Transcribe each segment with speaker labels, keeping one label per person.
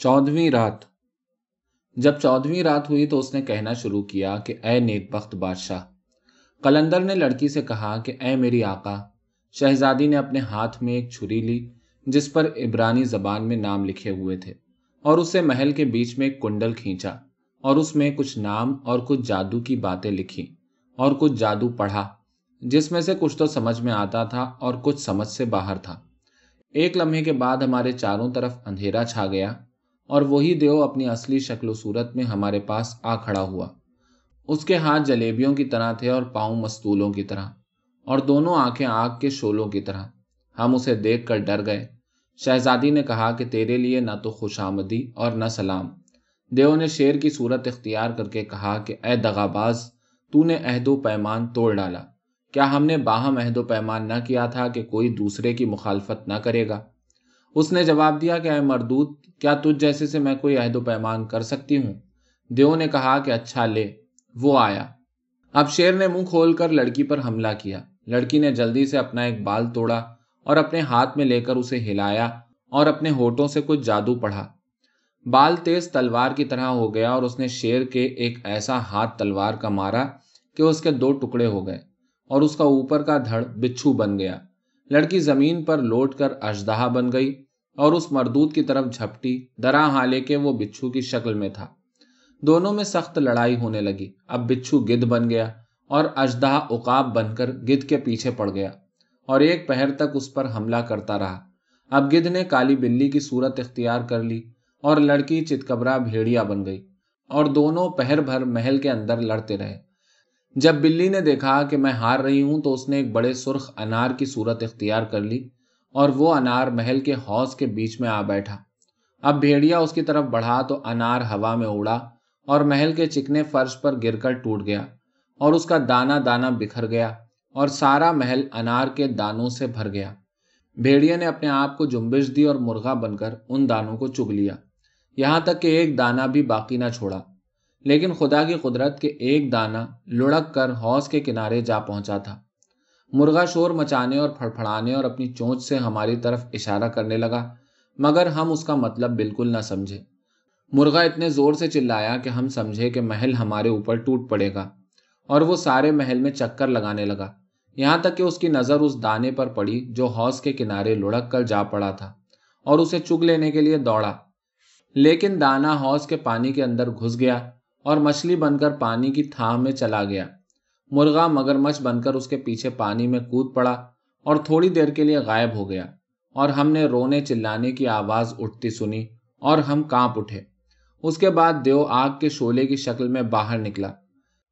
Speaker 1: چودہویں رات۔ جب چودہویں رات ہوئی تو اس نے کہنا شروع کیا کہ اے نیک بخت بادشاہ، قلندر نے لڑکی سے کہا کہ اے میری آقا، شہزادی نے اپنے ہاتھ میں ایک چھری لی جس پر عبرانی زبان میں نام لکھے ہوئے تھے اور اسے محل کے بیچ میں ایک کنڈل کھینچا اور اس میں کچھ نام اور کچھ جادو کی باتیں لکھی اور کچھ جادو پڑھا جس میں سے کچھ تو سمجھ میں آتا تھا اور کچھ سمجھ سے باہر تھا۔ ایک لمحے کے بعد ہمارے چاروں طرف اندھیرا چھا گیا اور وہی دیو اپنی اصلی شکل و صورت میں ہمارے پاس آ کھڑا ہوا۔ اس کے ہاتھ جلیبیوں کی طرح تھے اور پاؤں مستولوں کی طرح۔ اور دونوں آنکھیں آگ کے شولوں کی طرح۔ ہم اسے دیکھ کر ڈر گئے۔ شہزادی نے کہا کہ تیرے لیے نہ تو خوش آمدی اور نہ سلام۔ دیو نے شیر کی صورت اختیار کر کے کہا کہ اے دغاباز تو نے عہد و پیمان توڑ ڈالا۔ کیا ہم نے باہم عہد و پیمان نہ کیا تھا کہ کوئی دوسرے کی مخالفت نہ کرے گا؟ اس نے جواب دیا کہ اے مردود، کیا تجھ جیسے سے میں کوئی عہد و پیمان کر سکتی ہوں؟ دیو نے کہا کہ اچھا لے۔ وہ آیا۔ اب شیر نے منہ کھول کر لڑکی پر حملہ کیا۔ لڑکی نے جلدی سے اپنا ایک بال توڑا اور اپنے ہاتھ میں لے کر اسے ہلایا اور اپنے ہوٹوں سے کچھ جادو پڑھا۔ بال تیز تلوار کی طرح ہو گیا اور اس نے شیر کے ایک ایسا ہاتھ تلوار کا مارا کہ اس کے دو ٹکڑے ہو گئے اور اس کا اوپر کا دھڑ بچھو بن گیا۔ لڑکی زمین پر لوٹ کر اجدہا بن گئی۔ اور اس مردود کی طرف جھپٹی، درا حالے کے وہ بچھو کی شکل میں تھا۔ دونوں میں سخت لڑائی ہونے لگی۔ اب بچھو گد بن گیا اور اجدہ اقاب بن کر گد کے پیچھے پڑ گیا اور ایک پہر تک اس پر حملہ کرتا رہا۔ اب گدھ نے کالی بلی کی صورت اختیار کر لی اور لڑکی چتکبرا بھیڑیا بن گئی اور دونوں پہر بھر محل کے اندر لڑتے رہے۔ جب بلی نے دیکھا کہ میں ہار رہی ہوں تو اس نے ایک بڑے سرخ انار کی صورت اختیار کر لی۔ اور وہ انار محل کے حوض کے بیچ میں آ بیٹھا۔ اب بھیڑیا اس کی طرف بڑھا تو انار ہوا میں اڑا اور محل کے چکنے فرش پر گر کر ٹوٹ گیا اور اس کا دانا دانا بکھر گیا اور سارا محل انار کے دانوں سے بھر گیا۔ بھیڑیا نے اپنے آپ کو جمبش دی اور مرغا بن کر ان دانوں کو چگ لیا۔ یہاں تک کہ ایک دانا بھی باقی نہ چھوڑا۔ لیکن خدا کی قدرت کے ایک دانا لڑک کر حوض کے کنارے جا پہنچا تھا۔ مرغا شور مچانے اور پھڑپھڑانے اور اپنی چونچ سے ہماری طرف اشارہ کرنے لگا، مگر ہم اس کا مطلب بالکل نہ سمجھے۔ مرغا اتنے زور سے چلایا کہ ہم سمجھے کہ محل ہمارے اوپر ٹوٹ پڑے گا، اور وہ سارے محل میں چکر لگانے لگا۔ یہاں تک کہ اس کی نظر اس دانے پر پڑی جو حوض کے کنارے لڑک کر جا پڑا تھا، اور اسے چگ لینے کے لیے دوڑا۔ لیکن دانا حوض کے پانی کے اندر گھس گیا اور مچھلی بن کر پانی کی تھام میں چلا گیا۔ مرغا مگر مچھ بن کر اس کے پیچھے پانی میں کود پڑا اور تھوڑی دیر کے لیے غائب ہو گیا اور ہم نے رونے چلانے کی آواز اٹھتی سنی اور ہم کانپ اٹھے۔ اس کے بعد دیو آگ کے شولے کی شکل میں باہر نکلا۔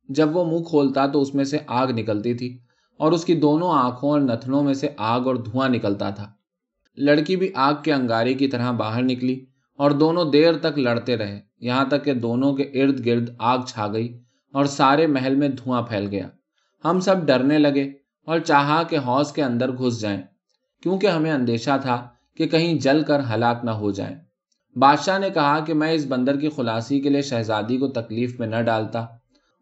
Speaker 1: جب وہ منہ کھولتا تو اس میں سے آگ نکلتی تھی اور اس کی دونوں آنکھوں اور نتنوں میں سے آگ اور دھواں نکلتا تھا۔ لڑکی بھی آگ کے انگارے کی طرح باہر نکلی اور دونوں دیر تک لڑتے رہے، یہاں تک کہ دونوں کے ارد گرد آگ چھا گئی اور سارے محل میں دھواں پھیل گیا۔ ہم سب ڈرنے لگے اور چاہا کہ حوض کے اندر گھس جائیں، کیونکہ ہمیں اندیشہ تھا کہ کہیں جل کر ہلاک نہ ہو جائیں۔ بادشاہ نے کہا کہ میں اس بندر کی خلاصی کے لیے شہزادی کو تکلیف میں نہ ڈالتا،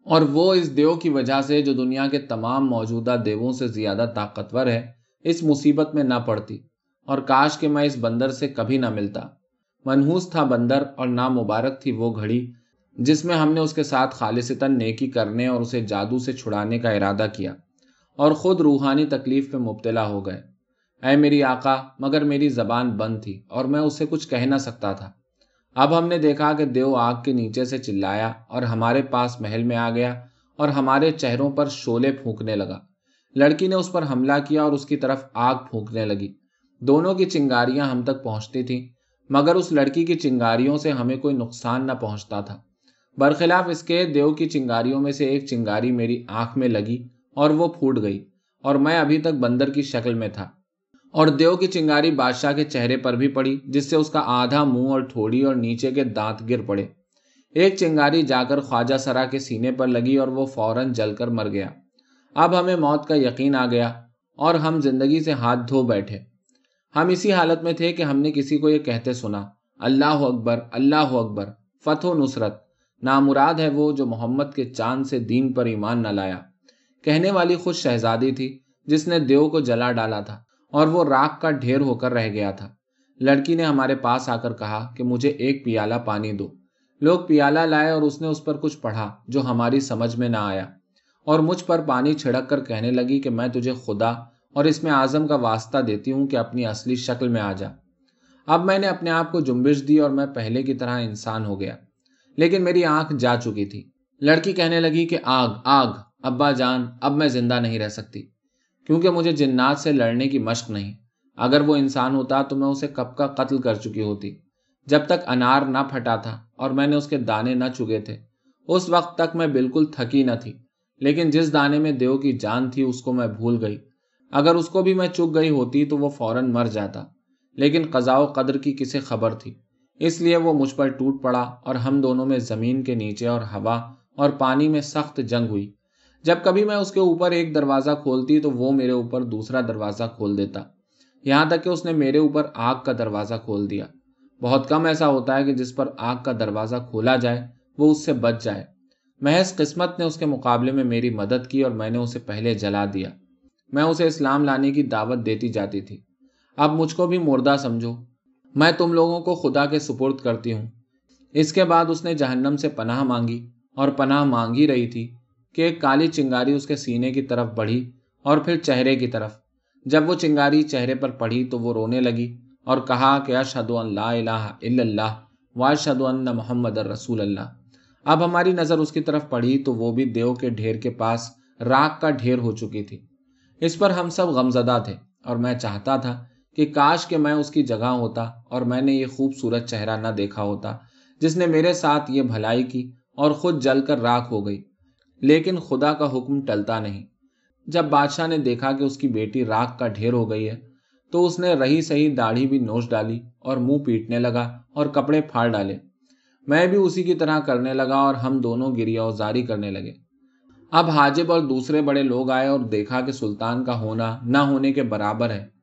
Speaker 1: اور وہ اس دیو کی وجہ سے جو دنیا کے تمام موجودہ دیووں سے زیادہ طاقتور ہے، اس مصیبت میں نہ پڑتی اور کاش کہ میں اس بندر سے کبھی نہ ملتا۔ منحوس تھا بندر اور نامبارک تھی وہ گھڑی۔ جس میں ہم نے اس کے ساتھ خالصتاً نیکی کرنے اور اسے جادو سے چھڑانے کا ارادہ کیا اور خود روحانی تکلیف میں مبتلا ہو گئے۔ اے میری آقا، مگر میری زبان بند تھی اور میں اسے کچھ کہہ نہ سکتا تھا۔ اب ہم نے دیکھا کہ دیو آگ کے نیچے سے چلایا اور ہمارے پاس محل میں آ گیا اور ہمارے چہروں پر شولے پھونکنے لگا۔ لڑکی نے اس پر حملہ کیا اور اس کی طرف آگ پھونکنے لگی۔ دونوں کی چنگاریاں ہم تک پہنچتی تھیں، مگر اس لڑکی کی چنگاریوں سے ہمیں کوئی نقصان نہ پہنچتا تھا۔ برخلاف اس کے دیو کی چنگاریوں میں سے ایک چنگاری میری آنکھ میں لگی اور وہ پھوٹ گئی اور میں ابھی تک بندر کی شکل میں تھا۔ اور دیو کی چنگاری بادشاہ کے چہرے پر بھی پڑی، جس سے اس کا آدھا منہ اور ٹھوڑی اور نیچے کے دانت گر پڑے۔ ایک چنگاری جا کر خواجہ سرا کے سینے پر لگی اور وہ فوراً جل کر مر گیا۔ اب ہمیں موت کا یقین آ گیا اور ہم زندگی سے ہاتھ دھو بیٹھے۔ ہم اسی حالت میں تھے کہ ہم نے کسی کو یہ کہتے سنا، اللہ اکبر اللہ اکبر، فتح و نصرت۔ نامراد ہے وہ جو محمد کے چاند سے دین پر ایمان نہ لایا۔ کہنے والی خود شہزادی تھی، جس نے دیو کو جلا ڈالا تھا، اور وہ راک کا ڈھیر ہو کر رہ گیا تھا۔ لڑکی نے ہمارے پاس آ کر کہا کہ مجھے ایک پیالہ پانی دو۔ لوگ پیالہ لائے اور اس نے اس پر کچھ پڑھا جو ہماری سمجھ میں نہ آیا۔ اور مجھ پر پانی چھڑک کر کہنے لگی کہ میں تجھے خدا اور اس میں اعظم کا واسطہ دیتی ہوں کہ اپنی اصلی شکل میں آ جا۔ اب میں نے اپنے آپ کو جنبش دی اور میں پہلے کی طرح انسان ہو گیا۔ لیکن میری آنکھ جا چکی تھی۔ لڑکی کہنے لگی کہ آگ آگ، ابا جان، اب میں زندہ نہیں رہ سکتی۔ کیونکہ مجھے جنات سے لڑنے کی مشق نہیں۔ اگر وہ انسان ہوتا تو میں اسے کب کا قتل کر چکی ہوتی۔ جب تک انار نہ پھٹا تھا اور میں نے اس کے دانے نہ چگے تھے۔ اس وقت تک میں بالکل تھکی نہ تھی۔ لیکن جس دانے میں دیو کی جان تھی اس کو میں بھول گئی۔ اگر اس کو بھی میں چک گئی ہوتی تو وہ فوراً مر جاتا۔ لیکن قضاء و قدر کی کسے خبر تھی۔ اس لیے وہ مجھ پر ٹوٹ پڑا اور ہم دونوں میں زمین کے نیچے اور ہوا اور پانی میں سخت جنگ ہوئی۔ جب کبھی میں اس کے اوپر ایک دروازہ کھولتی تو وہ میرے اوپر دوسرا دروازہ کھول دیتا۔ یہاں تک کہ اس نے میرے اوپر آگ کا دروازہ کھول دیا۔ بہت کم ایسا ہوتا ہے کہ جس پر آگ کا دروازہ کھولا جائے، وہ اس سے بچ جائے۔ محض قسمت نے اس کے مقابلے میں میری مدد کی اور میں نے اسے پہلے جلا دیا۔ میں اسے اسلام لانے کی دعوت دیتی جاتی تھی۔ اب مجھ کو بھی مردہ سمجھو۔ میں تم لوگوں کو خدا کے سپرد کرتی ہوں۔ اس کے بعد اس نے جہنم سے پناہ مانگی اور پناہ مانگی رہی تھی کہ ایک کالی چنگاری اس کے سینے کی طرف بڑھی اور پھر چہرے کی طرف۔ جب وہ چنگاری چہرے پر پڑھی تو وہ رونے لگی اور کہا کہ اشد اللہ الہ الا اللہ واشد ان محمد رسول اللہ۔ اب ہماری نظر اس کی طرف پڑھی تو وہ بھی دیو کے ڈھیر کے پاس راک کا ڈھیر ہو چکی تھی۔ اس پر ہم سب غمزدہ تھے اور میں چاہتا تھا کہ کاش کہ میں اس کی جگہ ہوتا اور میں نے یہ خوبصورت چہرہ نہ دیکھا ہوتا جس نے میرے ساتھ یہ بھلائی کی اور خود جل کر راکھ ہو گئی۔ لیکن خدا کا حکم ٹلتا نہیں۔ جب بادشاہ نے دیکھا کہ اس کی بیٹی راکھ کا ڈھیر ہو گئی ہے، تو اس نے رہی سہی داڑھی بھی نوچ ڈالی اور منہ پیٹنے لگا اور کپڑے پھاڑ ڈالے۔ میں بھی اسی کی طرح کرنے لگا اور ہم دونوں گریا ازاری کرنے لگے۔ اب حاجب اور دوسرے بڑے لوگ آئے اور دیکھا کہ سلطان کا ہونا نہ ہونے کے برابر ہے۔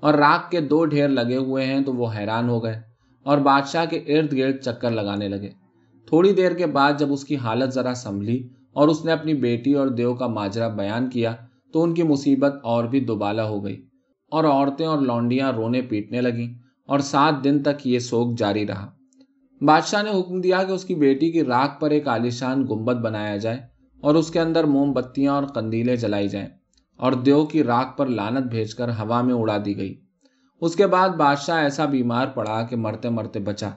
Speaker 1: اور راک کے دو ڈھیر لگے ہوئے ہیں تو وہ حیران ہو گئے اور بادشاہ کے ارد گرد چکر لگانے لگے۔ تھوڑی دیر کے بعد جب اس کی حالت ذرا سنبھلی اور اس نے اپنی بیٹی اور دیو کا ماجرا بیان کیا تو ان کی مصیبت اور بھی دوبالا ہو گئی اور عورتیں اور لونڈیاں رونے پیٹنے لگیں اور سات دن تک یہ سوگ جاری رہا۔ بادشاہ نے حکم دیا کہ اس کی بیٹی کی راک پر ایک عالیشان گنبد بنایا جائے اور اس کے اندر موم بتیاں اور قندیلیں جلائی جائیں۔ اور دیو کی راک پر لانت بھیج کر ہوا میں اڑا دی گئی۔ اس کے بعد بادشاہ ایسا بیمار پڑا کہ مرتے مرتے بچا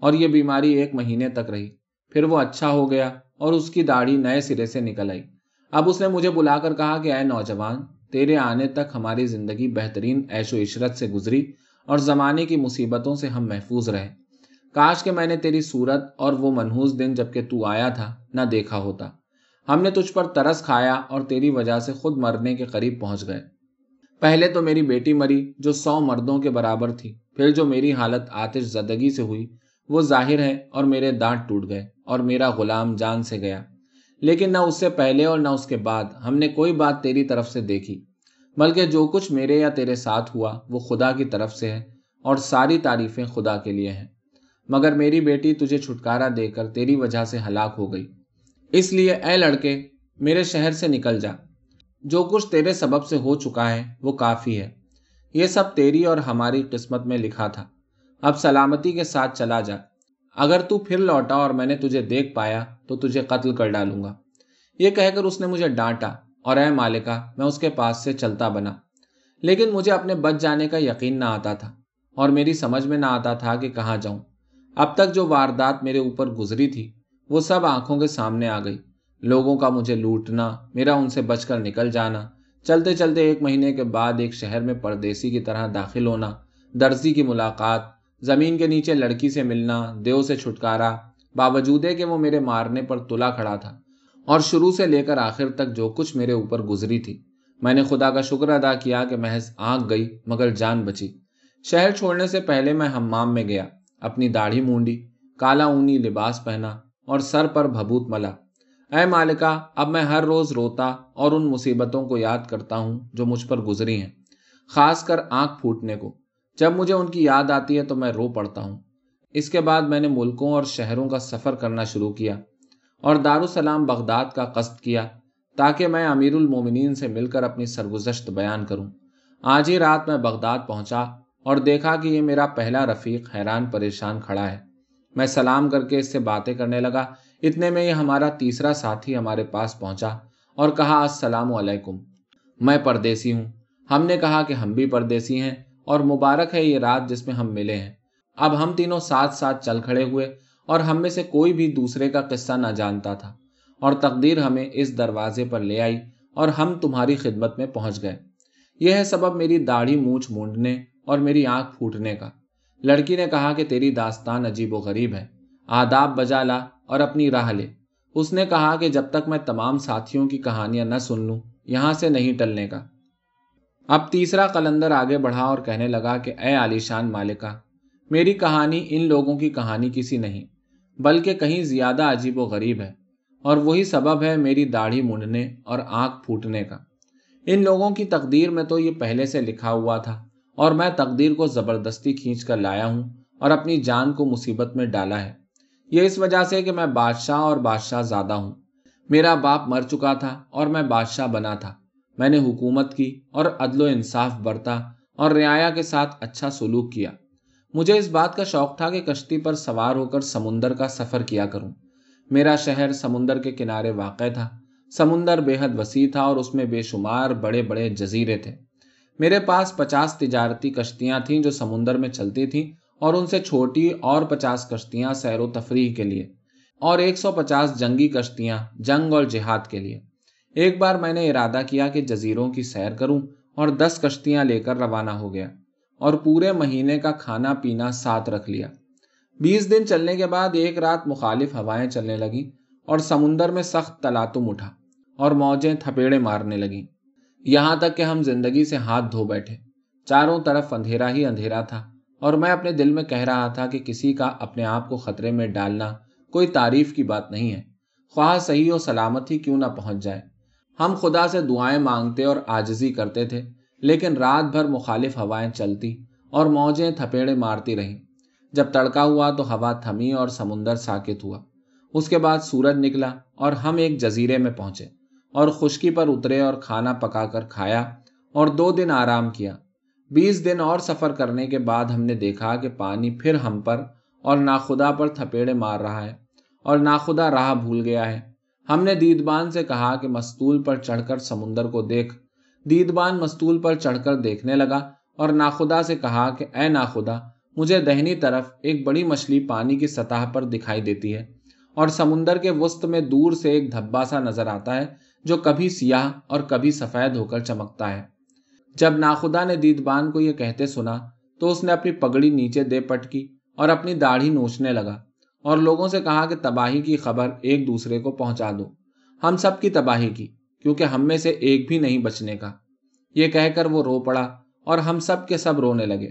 Speaker 1: اور یہ بیماری ایک مہینے تک رہی۔ پھر وہ اچھا ہو گیا اور اس کی داڑھی نئے سرے سے نکل آئی۔ اب اس نے مجھے بلا کر کہا کہ اے نوجوان، تیرے آنے تک ہماری زندگی بہترین ایش و عشرت سے گزری اور زمانے کی مصیبتوں سے ہم محفوظ رہے۔ کاش کہ میں نے تیری صورت اور وہ منحوس دن جبکہ تو آیا تھا، نہ دیکھا ہوتا۔ ہم نے تجھ پر ترس کھایا اور تیری وجہ سے خود مرنے کے قریب پہنچ گئے۔ پہلے تو میری بیٹی مری جو سو مردوں کے برابر تھی، پھر جو میری حالت آتش زدگی سے ہوئی، وہ ظاہر ہے اور میرے دانت ٹوٹ گئے اور میرا غلام جان سے گیا۔ لیکن نہ اس سے پہلے اور نہ اس کے بعد ہم نے کوئی بات تیری طرف سے دیکھی، بلکہ جو کچھ میرے یا تیرے ساتھ ہوا، وہ خدا کی طرف سے ہے اور ساری تعریفیں خدا کے لیے ہیں۔ مگر میری بیٹی تجھے چھٹکارا دے کر تیری وجہ سے ہلاک ہو گئی۔ اس لیے اے لڑکے، میرے شہر سے نکل جا۔ جو کچھ تیرے سبب سے ہو چکا ہے، وہ کافی ہے۔ یہ سب تیری اور ہماری قسمت میں لکھا تھا۔ اب سلامتی کے ساتھ چلا جا۔ اگر تو پھر لوٹا اور میں نے تجھے دیکھ پایا، تو تجھے قتل کر ڈالوں گا۔ یہ کہہ کر اس نے مجھے ڈانٹا اور اے مالکہ، میں اس کے پاس سے چلتا بنا۔ لیکن مجھے اپنے بچ جانے کا یقین نہ آتا تھا اور میری سمجھ میں نہ آتا تھا کہ کہاں جاؤں۔ اب تک جو واردات میرے اوپر گزری تھی وہ سب آنکھوں کے سامنے آ گئی۔ لوگوں کا مجھے لوٹنا، میرا ان سے بچ کر نکل جانا، چلتے چلتے ایک مہینے کے بعد ایک شہر میں پردیسی کی طرح داخل ہونا، درزی کی ملاقات، زمین کے نیچے لڑکی سے ملنا، دیو سے چھٹکارا، باوجود ہے کہ وہ میرے مارنے پر تلا کھڑا تھا۔ اور شروع سے لے کر آخر تک جو کچھ میرے اوپر گزری تھی۔ میں نے خدا کا شکر ادا کیا کہ محض آنکھ گئی، مگر جان بچی۔ شہر چھوڑنے سے پہلے میں ہمام میں گیا، اپنی داڑھی مونڈی، کالا اونی لباس پہنا اور سر پر بھبوت ملا۔ اے مالکا اب میں ہر روز روتا اور ان مصیبتوں کو یاد کرتا ہوں جو مجھ پر گزری ہیں، خاص کر آنکھ پھوٹنے کو۔ جب مجھے ان کی یاد آتی ہے تو میں رو پڑتا ہوں۔ اس کے بعد میں نے ملکوں اور شہروں کا سفر کرنا شروع کیا اور دارالسلام بغداد کا قصد کیا تاکہ میں امیر المومنین سے مل کر اپنی سرگزشت بیان کروں۔ آج ہی رات میں بغداد پہنچا اور دیکھا کہ یہ میرا پہلا رفیق حیران پریشان کھڑا ہے۔ میں سلام کر کے اس سے باتیں کرنے لگا۔ اتنے میں یہ ہمارا تیسرا ساتھی ہمارے پاس پہنچا اور کہا، السلام علیکم۔ میں پردیسی ہوں۔ ہم نے کہا کہ ہم بھی پردیسی ہیں اور مبارک ہے یہ رات جس میں ہم ملے ہیں۔ اب ہم تینوں ساتھ ساتھ چل کھڑے ہوئے اور ہم میں سے کوئی بھی دوسرے کا قصہ نہ جانتا تھا۔ اور تقدیر ہمیں اس دروازے پر لے آئی اور ہم تمہاری خدمت میں پہنچ گئے۔ یہ ہے سبب میری داڑھی مونچھ مونڈنے اور میری آنکھ پھوٹنے کا۔ لڑکی نے کہا کہ تیری داستان عجیب و غریب ہے۔ آداب بجا لا اور اپنی راہ لے۔ اس نے کہا کہ جب تک میں تمام ساتھیوں کی کہانیاں نہ سن لوں، یہاں سے نہیں ٹلنے کا۔ اب تیسرا قلندر آگے بڑھا اور کہنے لگا کہ اے عالیشان مالکہ، میری کہانی ان لوگوں کی کہانی کسی نہیں، بلکہ کہیں زیادہ عجیب و غریب ہے، اور وہی سبب ہے میری داڑھی مونڈنے اور آنکھ پھوٹنے کا۔ ان لوگوں کی تقدیر میں تو یہ پہلے سے لکھا ہوا تھا۔ اور میں تقدیر کو زبردستی کھینچ کر لایا ہوں اور اپنی جان کو مصیبت میں ڈالا ہے۔ یہ اس وجہ سے کہ میں بادشاہ اور بادشاہ زیادہ ہوں۔ میرا باپ مر چکا تھا اور میں بادشاہ بنا تھا۔ میں نے حکومت کی اور عدل و انصاف برتا اور رعایا کے ساتھ اچھا سلوک کیا۔ مجھے اس بات کا شوق تھا کہ کشتی پر سوار ہو کر سمندر کا سفر کیا کروں۔ میرا شہر سمندر کے کنارے واقع تھا۔ سمندر بے حد وسیع تھا اور اس میں بے شمار بڑے بڑے جزیرے تھے۔ میرے پاس پچاس تجارتی کشتیاں تھیں جو سمندر میں چلتی تھیں اور ان سے چھوٹی اور پچاس کشتیاں سیر و تفریح کے لیے اور ایک سو پچاس جنگی کشتیاں جنگ اور جہاد کے لیے۔ ایک بار میں نے ارادہ کیا کہ جزیروں کی سیر کروں اور دس کشتیاں لے کر روانہ ہو گیا اور پورے مہینے کا کھانا پینا ساتھ رکھ لیا۔ بیس دن چلنے کے بعد ایک رات مخالف ہوائیں چلنے لگی اور سمندر میں سخت تلاتم اٹھا اور موجیں تھپیڑے مارنے لگیں۔ یہاں تک کہ ہم زندگی سے ہاتھ دھو بیٹھے۔ چاروں طرف اندھیرا ہی اندھیرا تھا اور میں اپنے دل میں کہہ رہا تھا کہ کسی کا اپنے آپ کو خطرے میں ڈالنا کوئی تعریف کی بات نہیں ہے۔ خواہ صحیح و سلامت ہی کیوں نہ پہنچ جائے۔ ہم خدا سے دعائیں مانگتے اور آجزی کرتے تھے، لیکن رات بھر مخالف ہوائیں چلتی اور موجیں تھپیڑے مارتی رہیں۔ جب تڑکا ہوا تو ہوا تھمی اور سمندر ساکت ہوا۔ اس کے بعد سورج نکلا اور ہم ایک جزیرے میں پہنچے۔ اور خشکی پر اترے اور کھانا پکا کر کھایا اور دو دن آرام کیا۔ بیس دن اور سفر کرنے کے بعد ہم نے دیکھا کہ پانی پھر ہم پر اور ناخدا پر تھپیڑے مار رہا ہے اور ناخدا راہ بھول گیا ہے۔ ہم نے دیدبان سے کہا کہ مستول پر چڑھ کر سمندر کو دیکھ۔ دیدبان مستول پر چڑھ کر دیکھنے لگا اور ناخدا سے کہا کہ اے ناخدا، مجھے دہنی طرف ایک بڑی مچھلی پانی کی سطح پر دکھائی دیتی ہے اور سمندر کے وسط میں دور سے ایک دھبا سا نظر آتا ہے جو کبھی سیاہ اور کبھی سفید ہو کر چمکتا ہے۔ جب ناخدا نے دیدبان کو یہ کہتے سنا، تو اس نے اپنی پگڑی نیچے دے پٹ کی اور اپنی داڑھی نوچنے لگا اور لوگوں سے کہا کہ تباہی کی خبر ایک دوسرے کو پہنچا دو۔ ہم سب کی تباہی کی، کیونکہ ہم میں سے ایک بھی نہیں بچنے کا۔ یہ کہہ کر وہ رو پڑا اور ہم سب کے سب رونے لگے۔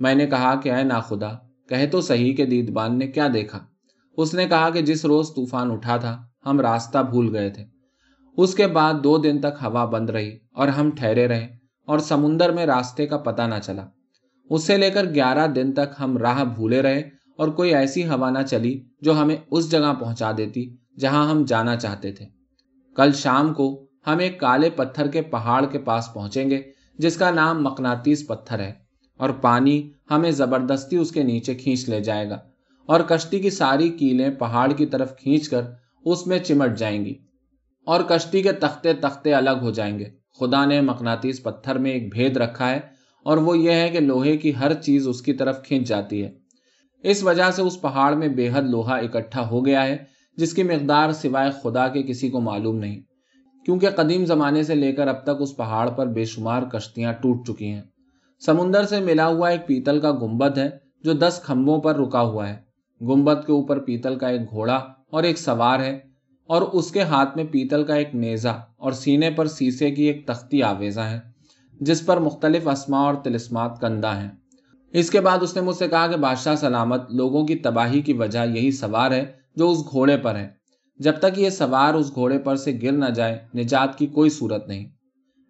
Speaker 1: میں نے کہا کہ اے ناخدا کہے تو صحیح کہ دیدبان نے کیا دیکھا۔ اس نے کہا کہ جس روز طوفان اٹھا تھا، ہم راستہ بھول گئے تھے۔ اس کے بعد دو دن تک ہوا بند رہی اور ہم ٹھہرے رہے اور سمندر میں راستے کا پتہ نہ چلا۔ اس سے لے کر گیارہ دن تک ہم راہ بھولے رہے اور کوئی ایسی ہوا نہ چلی جو ہمیں اس جگہ پہنچا دیتی جہاں ہم جانا چاہتے تھے۔ کل شام کو ہم ایک کالے پتھر کے پہاڑ کے پاس پہنچیں گے جس کا نام مقناطیس پتھر ہے اور پانی ہمیں زبردستی اس کے نیچے کھینچ لے جائے گا اور کشتی کی ساری کیلیں پہاڑ کی طرف کھینچ کر اس میں چمٹ جائیں گی۔ اور کشتی کے تختے تختے الگ ہو جائیں گے۔ خدا نے مقناطیس پتھر میں ایک بھید رکھا ہے اور وہ یہ ہے کہ لوہے کی ہر چیز اس کی طرف کھینچ جاتی ہے۔ اس وجہ سے اس پہاڑ میں بے حد لوہا اکٹھا ہو گیا ہے، جس کی مقدار سوائے خدا کے کسی کو معلوم نہیں۔ کیونکہ قدیم زمانے سے لے کر اب تک اس پہاڑ پر بے شمار کشتیاں ٹوٹ چکی ہیں۔ سمندر سے ملا ہوا ایک پیتل کا گنبد ہے جو دس کھمبوں پر رکا ہوا ہے۔ گنبد کے اوپر پیتل کا ایک گھوڑا اور ایک سوار ہے۔ اور اس کے ہاتھ میں پیتل کا ایک نیزا اور سینے پر سیسے کی ایک تختی آویزا ہے جس پر مختلف اسما اور تلسمات کندہ ہیں۔ اس کے بعد اس نے مجھ سے کہا کہ بادشاہ سلامت لوگوں کی تباہی کی وجہ یہی سوار ہے جو اس گھوڑے پر ہے۔ جب تک یہ سوار اس گھوڑے پر سے گر نہ جائے، نجات کی کوئی صورت نہیں۔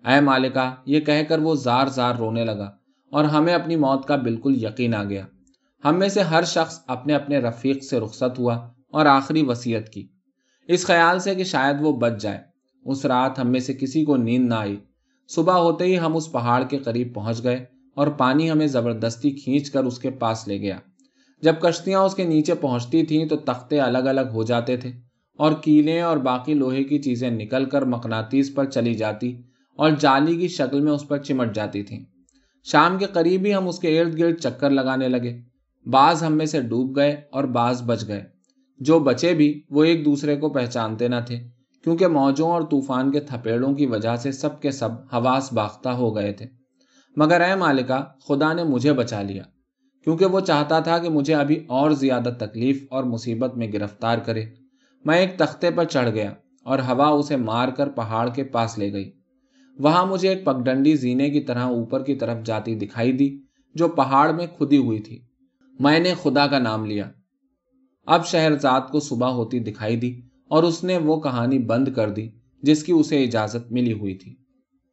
Speaker 1: اے مالکہ، یہ کہہ کر وہ زار زار رونے لگا اور ہمیں اپنی موت کا بالکل یقین آ گیا۔ ہم میں سے ہر شخص اپنے اپنے رفیق سے رخصت ہوا اور آخری وسیعت کی۔ اس خیال سے کہ شاید وہ بچ جائے اس رات ہم میں سے کسی کو نیند نہ آئی۔ صبح ہوتے ہی ہم اس پہاڑ کے قریب پہنچ گئے اور پانی ہمیں زبردستی کھینچ کر اس کے پاس لے گیا۔ جب کشتیاں اس کے نیچے پہنچتی تھیں تو تختے الگ الگ ہو جاتے تھے اور کیلے اور باقی لوہے کی چیزیں نکل کر مقناطیس پر چلی جاتی اور جالی کی شکل میں اس پر چمٹ جاتی تھیں۔ شام کے قریب ہی ہم اس کے ارد گرد چکر لگانے لگے۔ بعض ہم میں سے ڈوب گئے اور بعض بچ گئے۔ جو بچے بھی وہ ایک دوسرے کو پہچانتے نہ تھے، کیونکہ موجوں اور طوفان کے تھپیڑوں کی وجہ سے سب کے سب حواس باختہ ہو گئے تھے۔ مگر اے مالکہ، خدا نے مجھے بچا لیا، کیونکہ وہ چاہتا تھا کہ مجھے ابھی اور زیادہ تکلیف اور مصیبت میں گرفتار کرے۔ میں ایک تختے پر چڑھ گیا اور ہوا اسے مار کر پہاڑ کے پاس لے گئی۔ وہاں مجھے ایک پگڈنڈی زینے کی طرح اوپر کی طرف جاتی دکھائی دی، جو پہاڑ میں کھدی ہوئی تھی۔ میں نے خدا کا نام لیا اب شہرزاد کو صبح ہوتی دکھائی دی اور اس نے وہ کہانی بند کر دی جس کی اسے اجازت ملی ہوئی تھی۔